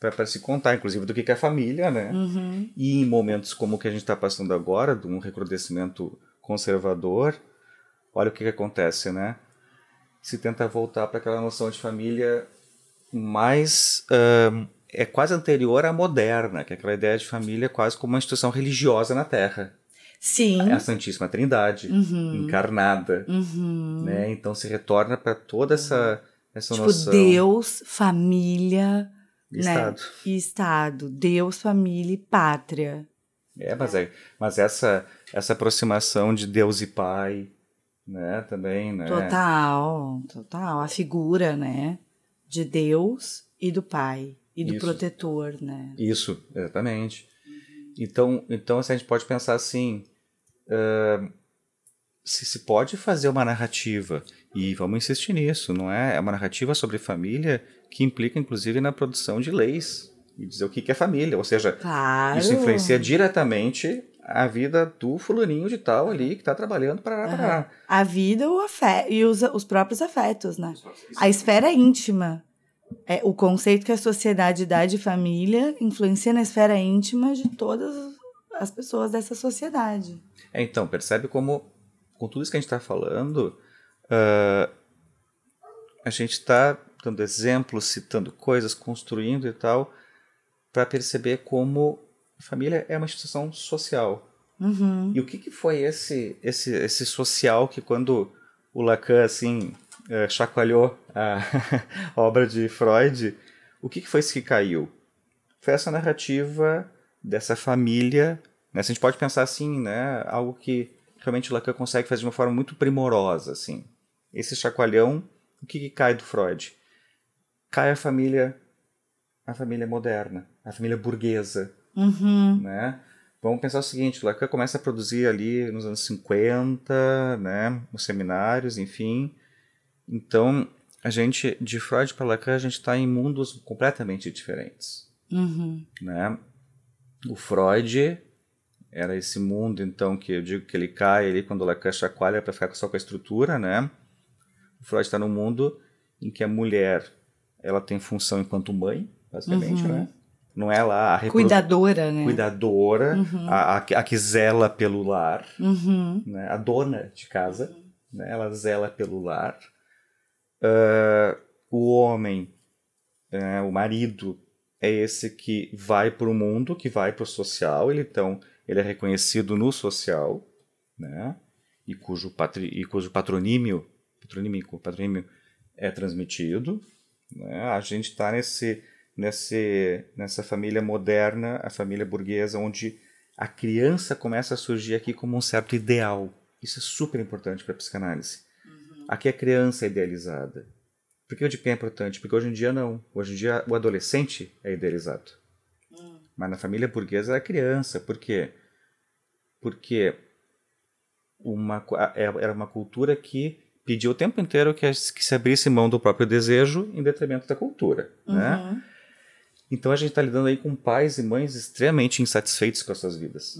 para se contar, inclusive do que que é a família, né? Uhum. E em momentos como o que a gente está passando agora, de um recrudescimento conservador, olha o que, que acontece, né? Se tenta voltar para aquela noção de família mais. é quase anterior à moderna, que é aquela ideia de família quase como uma instituição religiosa na Terra. Sim. É a Santíssima Trindade, Uhum. encarnada. Uhum. Né? Então se retorna para toda essa, essa Tipo, noção. Deus, família né? Estado. e Estado. Deus, família e pátria. É, mas, é, mas essa, essa aproximação de Deus e Pai, né, também, né? Total, total. A figura, né? De Deus e do Pai. E do Isso. protetor, né? Isso, exatamente. Então, então assim, a gente pode pensar assim, ah, se se pode fazer uma narrativa, e vamos insistir nisso, não é? É uma narrativa sobre família que implica, inclusive, na produção de leis, e dizer o que que é família, ou seja, Claro. isso influencia diretamente a vida do fulaninho de tal ali que está trabalhando para para A vida o afé e os, os próprios afetos, né? A esfera íntima. É o conceito que a sociedade dá de família influencia na esfera íntima de todas as pessoas dessa sociedade. É, então, percebe como, com tudo isso que a gente está falando, ah, a gente está dando exemplos, citando coisas, construindo e tal, para perceber como a família é uma instituição social. Uhum. E o que, que foi esse, esse, esse social que quando o Lacan, assim, eh, chacoalhou a, a obra de Freud, o que, que foi isso que caiu? Foi essa narrativa dessa família, né? Se a gente pode pensar assim, né? Algo que realmente o Lacan consegue fazer de uma forma muito primorosa, assim. Esse chacoalhão, o que, que cai do Freud? Cai a família, a família moderna, a família burguesa, Uhum. né? Vamos pensar o seguinte, Lacan começa a produzir ali nos anos 50, né, os seminários, enfim. Então, a gente, de Freud para Lacan, a gente está em mundos completamente diferentes, Uhum. né? O Freud era esse mundo, então, que eu digo que ele cai ali quando o Lacan chacoalha para ficar só com a estrutura, né? O Freud está num mundo em que a mulher, ela tem função enquanto mãe, basicamente, né? Não é lá a reprodu- Cuidadora, né? cuidadora, a, a, que- a que zela pelo lar, Uhum. né? a dona de casa, né? ela zela pelo lar. Ah, o homem, né, o marido, é esse que vai para o mundo, que vai para o social, ele, então ele é reconhecido no social, né? e, cujo patri, e cujo patronímio, patronímico, patronímio é transmitido. Né? A gente está nesse, nesse, nessa família moderna, a família burguesa, onde a criança começa a surgir aqui como um certo ideal. Isso é super importante para a psicanálise. Aqui a criança é idealizada. Por que eu digo que é importante? Porque hoje em dia não. Hoje em dia o adolescente é idealizado. Mas na família burguesa era criança. Por quê? Porque uma, co- a- era uma cultura que pedia o tempo inteiro que, que se abrisse mão do próprio desejo em detrimento da cultura. Né? Uhum. Então a gente está lidando aí com pais e mães extremamente insatisfeitos com as suas vidas.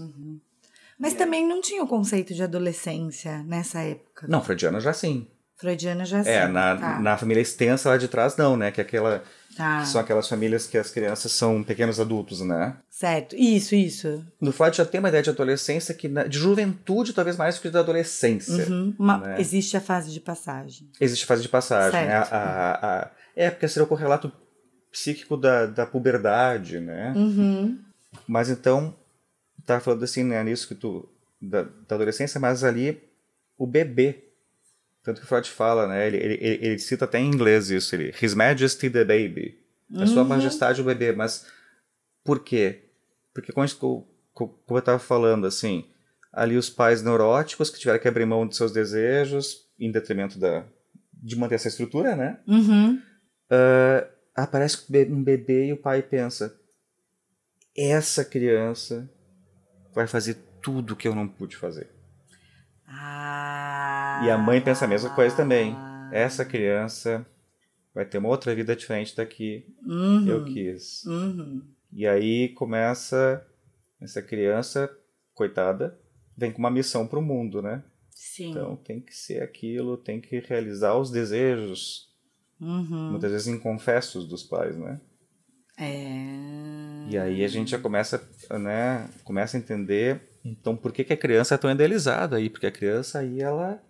Mas também não tinha o conceito de adolescência nessa época. Não, freudiana já sim. Freudiana já É, sim. na, tá. na família extensa lá de trás não, né? Que, é aquela, Tá. são aquelas famílias que as crianças são pequenos adultos, né? Certo. Isso, isso. No Freud já tem uma ideia de adolescência, que na- de juventude talvez mais que de adolescência. Uhum. Uma- né? Existe a fase de passagem. Existe fase de passagem. né? Certo. A, a- a- é, porque seria o correlato psíquico da, da puberdade, né? Uhum. Mas então, tá falando assim, né, nisso que tu, da, da adolescência, mas ali o bebê. Tanto que Freud fala, né, ele, ele, ele- cita até em inglês isso, ele, His Majesty the Baby. A sua majestade o bebê, mas por quê? Porque como, co- como eu estava falando, assim, ali os pais neuróticos que tiveram que abrir mão de seus desejos em detrimento da, de manter essa estrutura, né? Uhum. Ah, aparece um bebê e o pai pensa: essa criança vai fazer tudo que eu não pude fazer. Ah. E a mãe pensa a mesma coisa também. Essa criança vai ter uma outra vida diferente da que Uhum. eu quis. Uhum. E aí começa essa criança, coitada, vem com uma missão para o mundo, né? Sim. Então tem que ser aquilo, tem que realizar os desejos, Uhum. muitas vezes inconfessos dos pais, né? É. E aí a gente já começa, né, começa a entender, então, por que, que a criança é tão idealizada aí? Porque a criança aí, ela,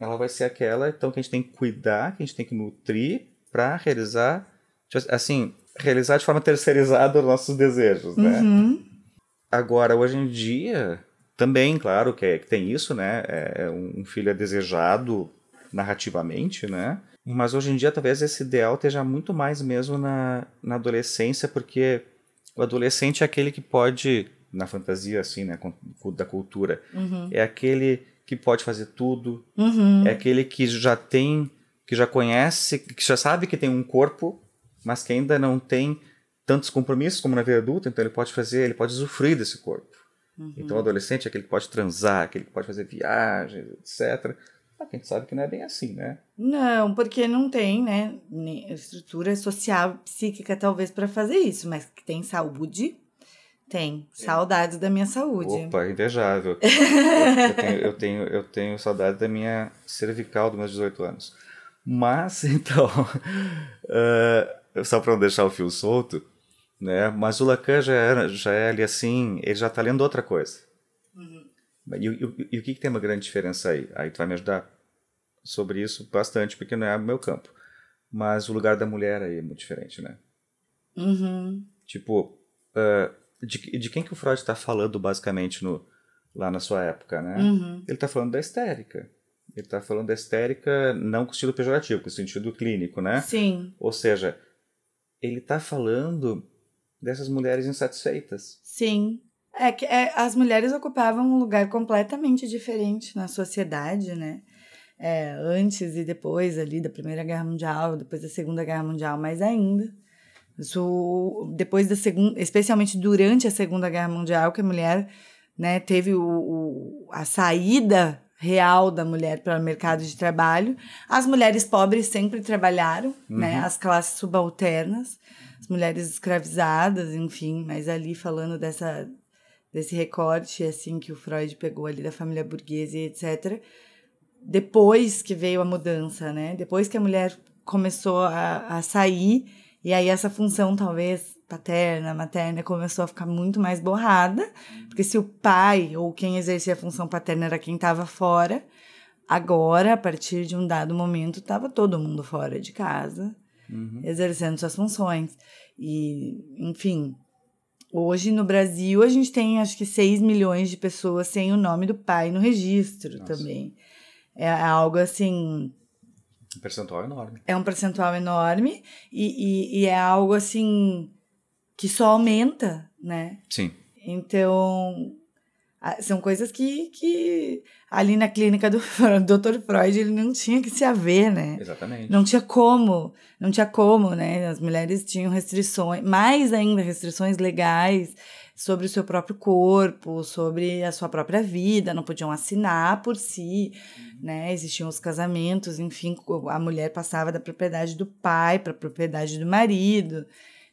ela vai ser aquela, então, que a gente tem que cuidar, que a gente tem que nutrir para realizar, assim, realizar de forma terceirizada os nossos desejos, né? Uhum. Agora, hoje em dia, também, claro, que, é- que tem isso, né? É, um filho é desejado narrativamente, né? Mas hoje em dia, talvez esse ideal esteja muito mais mesmo na, na adolescência, porque o adolescente é aquele que pode, na fantasia, assim, né? Da cultura, Uhum. é aquele que pode fazer tudo, Uhum. é aquele que já tem, que já conhece, que já sabe que tem um corpo mas que ainda não tem tantos compromissos como na vida adulta, então ele pode fazer, ele pode usufruir desse corpo. Uhum. Então o adolescente é aquele que pode transar, aquele que pode fazer viagens, etc. A gente sabe que não é bem assim, né? Não, porque não tem, né, estrutura social, psíquica talvez para fazer isso, mas que tem saúde, tem. Saudades da minha saúde. Opa, invejável. eu, tenho, eu, tenho, eu tenho saudade da minha cervical dos meus 18 anos. Mas, então, uh, só para não deixar o fio solto, né? Mas o Lacan já, era, já é ali assim, ele já está lendo outra coisa. Uhum. E, e, e, o que, que tem uma grande diferença aí? Aí tu vai me ajudar sobre isso bastante, porque não é o meu campo. Mas o lugar da mulher aí é muito diferente, né? Uhum. Tipo, uh, de, de quem que o Freud está falando basicamente no, lá na sua época, né? Uhum. Ele está falando da histérica. Ele está falando da histérica não com sentido pejorativo, com sentido clínico, né? Sim. Ou seja, ele está falando dessas mulheres insatisfeitas. Sim. É que é, as mulheres ocupavam um lugar completamente diferente na sociedade, né? É, antes e depois ali da Primeira Guerra Mundial, depois da Segunda Guerra Mundial, mais ainda. Depois da segunda, especialmente durante a Segunda Guerra Mundial, que a mulher né, teve o, o, a saída real da mulher para o mercado de trabalho. As mulheres pobres sempre trabalharam, né, uhum. né, as classes subalternas, as mulheres escravizadas, enfim, mas ali falando dessa desse recorte assim que o Freud pegou ali da família burguesa e etc. Depois que veio a mudança, né? Depois que a mulher começou a, a sair e aí essa função talvez paterna, materna começou a ficar muito mais borrada, porque se o pai ou quem exercia a função paterna era quem estava fora, agora a partir de um dado momento estava todo mundo fora de casa, uhum. exercendo suas funções. E, enfim, hoje no Brasil a gente tem acho que 6 milhões de pessoas sem o nome do pai no registro Nossa. também. É algo assim um percentual enorme. É um percentual enorme e, e, e, é algo assim que só aumenta, né? Sim. Então, são coisas que, que ali na clínica do Dr. Freud ele não tinha que se haver, né? Exatamente. Não tinha como, não tinha como, né? As mulheres tinham restrições, mais ainda restrições legais sobre o seu próprio corpo, sobre a sua própria vida, não podiam assinar por si, uhum. né? Existiam os casamentos, enfim, a mulher passava da propriedade do pai para a propriedade do marido.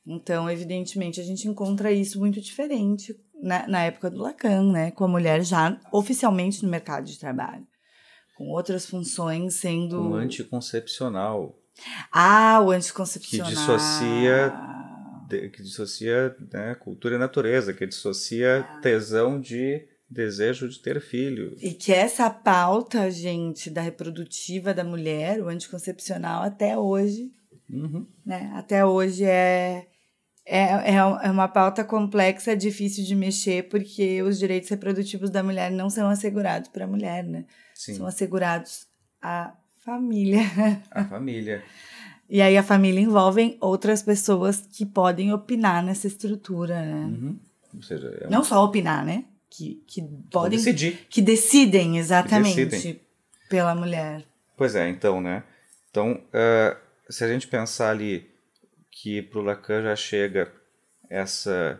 Então, evidentemente, a gente encontra isso muito diferente na, na época do Lacan, né? Com a mulher já oficialmente no mercado de trabalho, com outras funções sendo. Um anticoncepcional. Ah, o anticoncepcional. Que dissocia que dissocia né, cultura e natureza, que dissocia ah. tesão de desejo de ter filho. E que essa pauta, gente, da reprodutiva da mulher, o anticoncepcional, até hoje, uhum. né? Até hoje é, é, é, é uma pauta complexa, difícil de mexer, porque os direitos reprodutivos da mulher não são assegurados para a mulher, né? Sim. São assegurados à família. A família. E aí a família envolve outras pessoas que podem opinar nessa estrutura, né? Uhum. Seja, é Não só opinar, né? Que, que podem. decidir. Que decidem, exatamente, que decidem. pela mulher. Pois é, então, né? Então, uh, se a gente pensar ali que para o Lacan já chega essa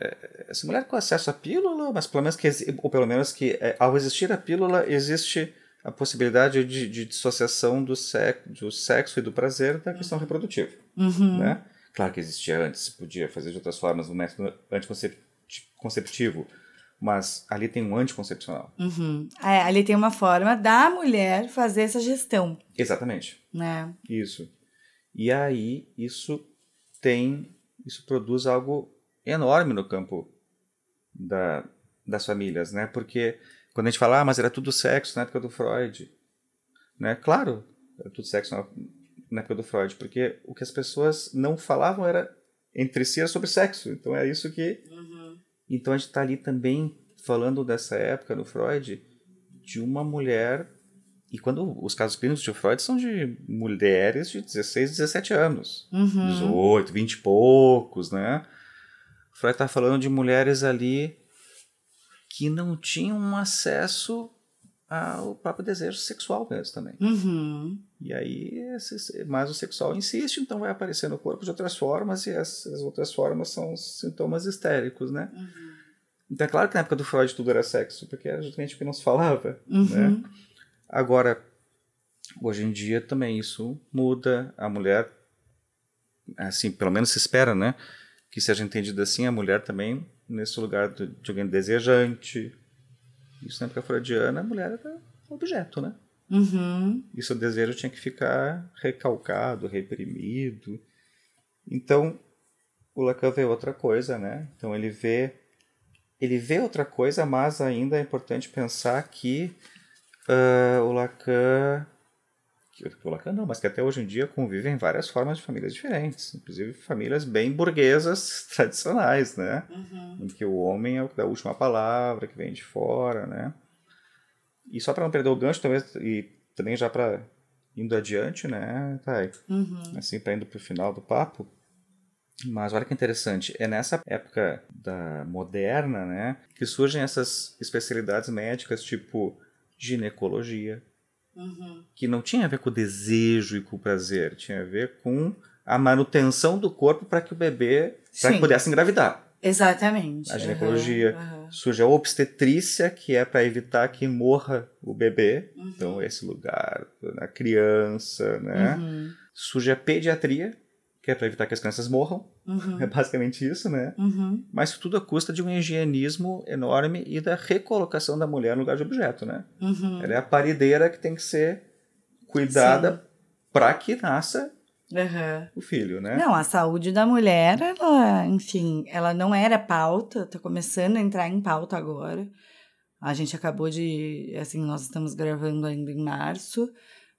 eh, essa mulher com acesso à pílula, mas pelo menos que ou pelo menos que eh, ao existir a pílula existe a possibilidade de, de dissociação do, sec, do sexo e do prazer da questão reprodutiva. Uhum. Né? Claro que existia antes, podia fazer de outras formas, um método anticonceptivo, mas ali tem um anticoncepcional. Uhum. É, ali tem uma forma da mulher fazer essa gestão. Exatamente. Né? Isso. E aí isso tem, isso produz algo enorme no campo da, das famílias, né? Porque quando a gente fala, ah, mas era tudo sexo na época do Freud. Né? Claro, era tudo sexo na, na época do Freud, porque o que as pessoas não falavam era entre si era sobre sexo. Então é isso que. Uhum. Então a gente está ali também falando dessa época no Freud de uma mulher. E quando os casos clínicos de Freud são de mulheres de 16, 17 anos, uhum. 18, 20 e poucos, né? Freud está falando de mulheres ali que não tinham acesso ao próprio desejo sexual mesmo também. Uhum. E aí, esse, mas o sexual insiste, então vai aparecer no corpo de outras formas, e essas outras formas são sintomas histéricos, né? Uhum. Então é claro que na época do Freud tudo era sexo, porque era justamente o que não se falava, Uhum. né? Agora, hoje em dia também isso muda. A mulher, assim, pelo menos se espera, né? Que seja entendida assim, a mulher também nesse lugar de, de alguém desejante. Isso na época freudiana, a mulher era objeto, né? Uhum. E seu desejo tinha que ficar recalcado, reprimido. Então, o Lacan vê outra coisa, né? Então ele vê ele vê outra coisa, mas ainda é importante pensar que ah, o Lacan Lacan não, mas que até hoje em dia convivem várias formas de famílias diferentes, inclusive famílias bem burguesas tradicionais, né? Uhum. em que o homem é o que dá a última palavra, que vem de fora, né? E só para não perder o gancho, talvez, e também já para indo adiante, né, Thay? Uhum. Assim, para indo para o final do papo. Mas olha que interessante, é nessa época da moderna, né, que surgem essas especialidades médicas tipo ginecologia, Uhum. que não tinha a ver com o desejo e com o prazer, tinha a ver com a manutenção do corpo para que o bebê, para que pudesse engravidar. Exatamente. A ginecologia. Uhum. Uhum. Surge a obstetrícia, que é para evitar que morra o bebê. Uhum. Então, esse lugar na criança, né? Uhum. Surge a pediatria, que é para evitar que as crianças morram. Uhum. É basicamente isso, né? Uhum. Mas tudo à custa de um higienismo enorme e da recolocação da mulher no lugar de objeto, né? Uhum. Ela é a parideira que tem que ser cuidada para que nasça Uhum. o filho, né? Não, a saúde da mulher, ela, enfim, ela não era pauta, tá começando a entrar em pauta agora. A gente acabou de, assim, nós estamos gravando ainda em março,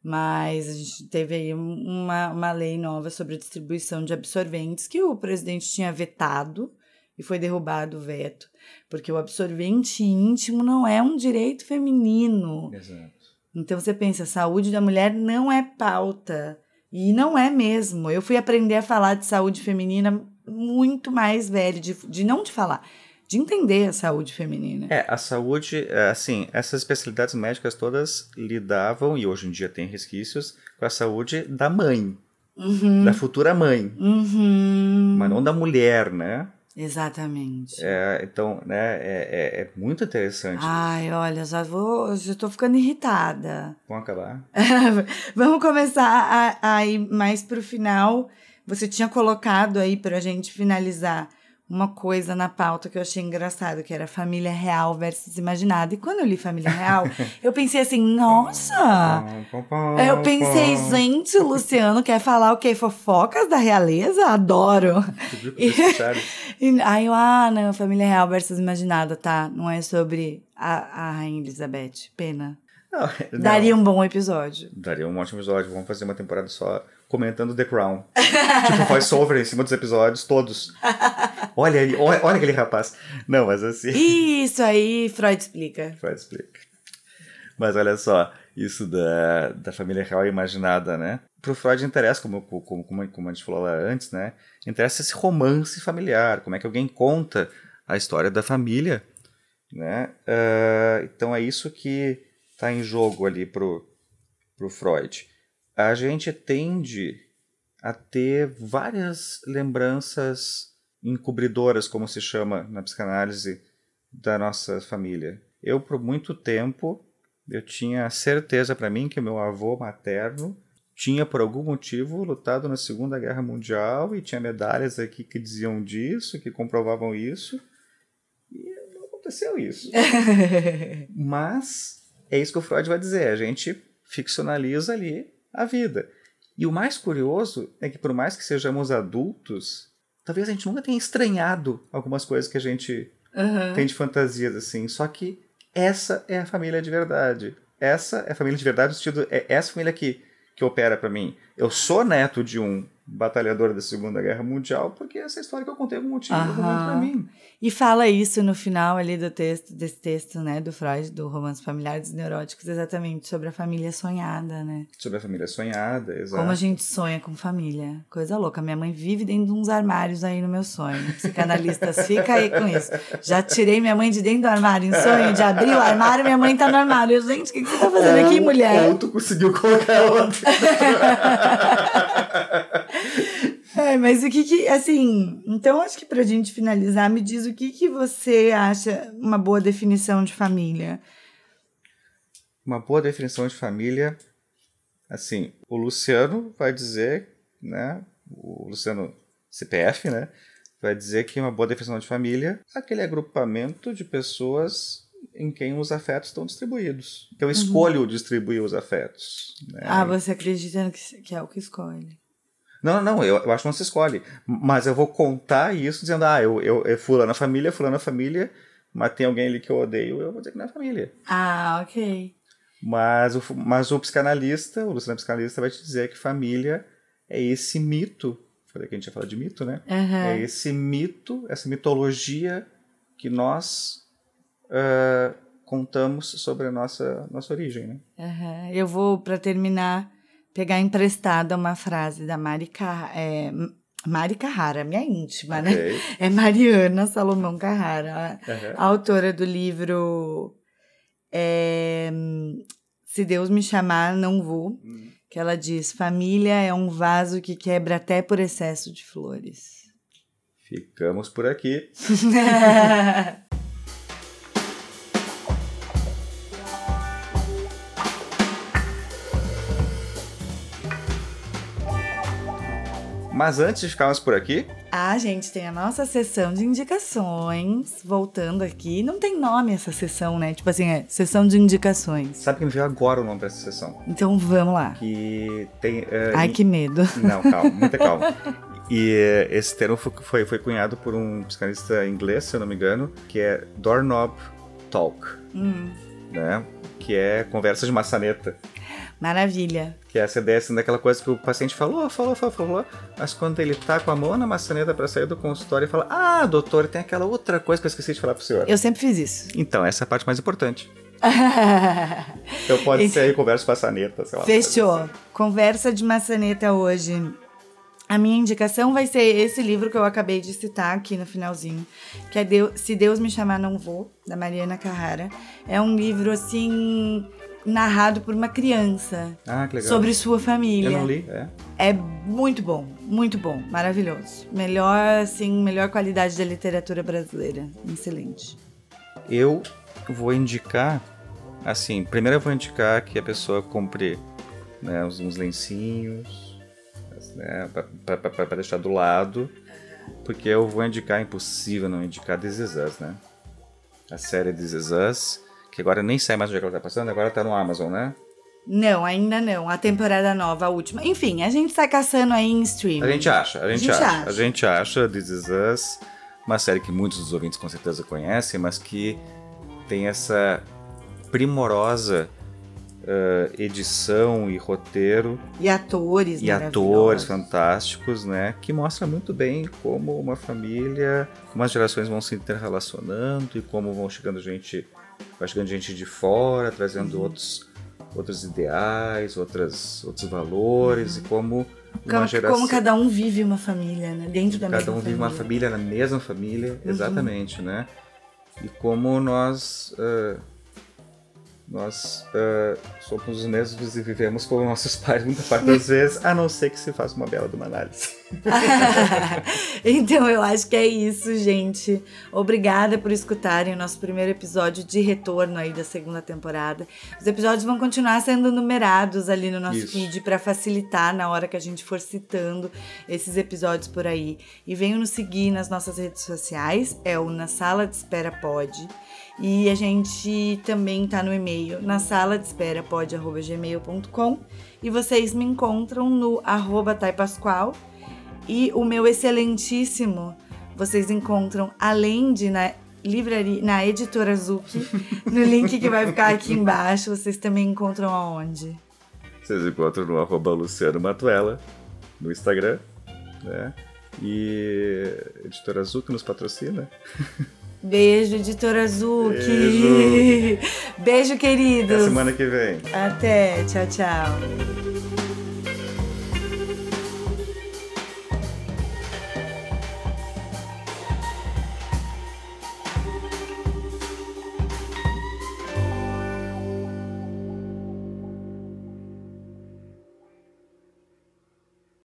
mas a gente teve aí um- uma, uma lei nova sobre a distribuição de absorventes que o presidente tinha vetado e foi derrubado o veto, porque o absorvente íntimo não é um direito feminino. Exato. Então você pensa, a saúde da mulher não é pauta. E não é mesmo. Eu fui aprender a falar de saúde feminina muito mais velha, de, de não de falar, de entender a saúde feminina. É, a saúde, é, assim, essas especialidades médicas todas lidavam, e hoje em dia tem resquícios, com a saúde da mãe, Uhum, da futura mãe, uhum. mas não da mulher, né? Exatamente. É, então, né, é, é, é muito interessante. Ai, olha, já vou, já tô ficando irritada. Vamos acabar? Vamos começar a, a ir mais pro final. Você tinha colocado aí pra gente finalizar uma coisa na pauta que eu achei engraçado, que era família real versus imaginada. E quando eu li família real, eu pensei assim, nossa! Eu pensei, gente, o Luciano quer falar o quê? Fofocas da realeza? Adoro! E, aí eu, ah, não, família real versus imaginada, tá? Não é sobre a, a Rainha Elizabeth. Pena. Não, não. Daria um bom episódio. Daria um ótimo episódio. Vamos fazer uma temporada só comentando The Crown. tipo, voice-over em cima dos episódios, todos. Olha olha, olha aquele rapaz. Não, mas assim. Isso aí, Freud explica. Freud explica. Mas olha só, isso da, da família real imaginada, né? Pro Freud interessa, como, como, como, como a gente falou lá antes, né? Interessa esse romance familiar, como é que alguém conta a história da família, né? Ah, então é isso que está em jogo ali pro, pro Freud. A gente tende a ter várias lembranças encobridoras, como se chama na psicanálise, da nossa família. Eu, por muito tempo, eu tinha certeza para mim que o meu avô materno tinha, por algum motivo, lutado na Segunda Guerra Mundial e tinha medalhas aqui que diziam disso, que comprovavam isso. E não aconteceu isso. Mas é isso que o Freud vai dizer. A gente ficcionaliza ali a vida. E o mais curioso é que, por mais que sejamos adultos, talvez a gente nunca tenha estranhado algumas coisas que a gente Uhum. tem de fantasias, assim. Só que essa é a família de verdade. Essa é a família de verdade, no sentido, é essa família que, que opera para mim. Eu sou neto de um batalhador da Segunda Guerra Mundial, porque essa história que eu contei algum motivo Aham. para mim. E fala isso no final ali do texto, desse texto, né, do Freud, do Romance Familiar dos Neuróticos, exatamente sobre a família sonhada, né? Sobre a família sonhada, exato. Como a gente sonha com família. Coisa louca. Minha mãe vive dentro de uns armários aí no meu sonho. Psicanalistas, fica aí com isso. Já tirei minha mãe de dentro do armário em sonho, de abrir o armário, minha mãe tá no armário. Eu, Gente, o que, que você tá fazendo aqui, mulher? Ou tu conseguiu colocar ela É, mas o que que, assim, então acho que pra gente finalizar, me diz o que que você acha uma boa definição de família? Uma boa definição de família, assim, o Luciano vai dizer, né, o Luciano CPF, né, vai dizer que uma boa definição de família é aquele agrupamento de pessoas em quem os afetos estão distribuídos. Que eu escolho distribuir os afetos. Né? Ah, você acredita que, que é o que escolhe. Não, não, eu, eu acho que não se escolhe. Mas eu vou contar isso dizendo, ah, eu, eu, eu fulano a família, fulano a família, mas tem alguém ali que eu odeio, eu vou dizer que não é família. Ah, ok. Mas o, mas o psicanalista, o Luciano psicanalista, vai te dizer que família é esse mito. Falei que a gente ia falar de mito, né? Aham. É esse mito, essa mitologia que nós ah, contamos sobre a nossa, nossa origem, né? Aham. Eu vou, pra terminar, pegar emprestada uma frase da Mari, Car... é, Mari Carrara, minha íntima, né? Ok. É Mariana Salomão Carrara, a- a autora do livro é, Se Deus Me Chamar, Não Vou, Hum. que ela diz: família é um vaso que quebra até por excesso de flores. Ficamos por aqui. Mas antes de ficarmos por aqui, Ah, gente, tem a nossa sessão de indicações. Voltando aqui. Não tem nome essa sessão, né? Tipo assim, é sessão de indicações. sabe que me veio agora o nome dessa sessão? Então vamos lá. Que tem. eh, Ai, que medo. Não, calma, muita calma. E eh, esse termo fo- foi, foi cunhado por um psicanalista inglês, se eu não me engano, que é Doorknob Talk, Hum, né? Que é conversa de maçaneta. Maravilha. Que é essa ideia assim, daquela coisa que o paciente falou, falou, falou, falou, mas quando ele tá com a mão na maçaneta para sair do consultório e fala: Ah, doutor, tem aquela outra coisa que eu esqueci de falar pro senhor. Eu sempre fiz isso. Então, essa é a parte mais importante. Então pode ser aí conversa de maçaneta, sei lá. Fechou. Conversa de maçaneta hoje. A minha indicação vai ser esse livro que eu acabei de citar aqui no finalzinho, que é Deu- Se Deus Me Chamar Não Vou, da Mariana Carrara. É um livro, assim, narrado por uma criança, Ah, que legal. sobre sua família. Eu não li, é. É muito bom, muito bom, maravilhoso. Melhor, assim, melhor qualidade da literatura brasileira. Excelente. Eu vou indicar, assim, primeiro eu vou indicar que a pessoa compre né, uns, uns lencinhos, né, para deixar do lado, porque eu vou indicar, é impossível não indicar This Is Us, né? A série This Is Us, que agora nem sei mais onde que ela tá passando, agora tá no Amazon, né? Não, ainda não. A temporada nova, a última. Enfim, a gente sai caçando aí em streaming. A gente acha, a gente, gente acha. acha. A gente acha This Is Us, uma série que muitos dos ouvintes com certeza conhecem, mas que tem essa primorosa eh, edição e roteiro E atores e atores fantásticos, né? Que mostra muito bem como uma família, como as gerações vão se interrelacionando e como vão chegando gente, vai chegando gente de fora, trazendo outros outros ideais, outras, outros valores e como uma Como, geração como cada um vive uma família, né? Dentro da cada mesma um vive família. uma família na mesma família, Uhum. exatamente, né? E como nós ah, nós ah, somos os mesmos e vivemos como nossos pais muita parte das vezes, a não ser que se faça uma bela de uma análise. então eu acho que é isso, gente. Obrigada por escutarem o nosso primeiro episódio de retorno aí da segunda temporada. Os episódios vão continuar sendo numerados ali no nosso Isso. feed para facilitar na hora que a gente for citando esses episódios por aí. E venham nos seguir nas nossas redes sociais, é o Na Sala de Espera Pod. E a gente também tá no e-mail na sala de espera pod@gmail.com e vocês me encontram no arroba taipasqual e o meu excelentíssimo vocês encontram além de na livraria na editora Zuki no link que vai ficar aqui embaixo vocês também encontram aonde Vocês encontram no arroba Luciano Matuela, no Instagram, né? E Editora que nos patrocina. Beijo, Editora Azul. Beijo. Beijo, queridos. Até semana que vem. Até. Tchau, tchau.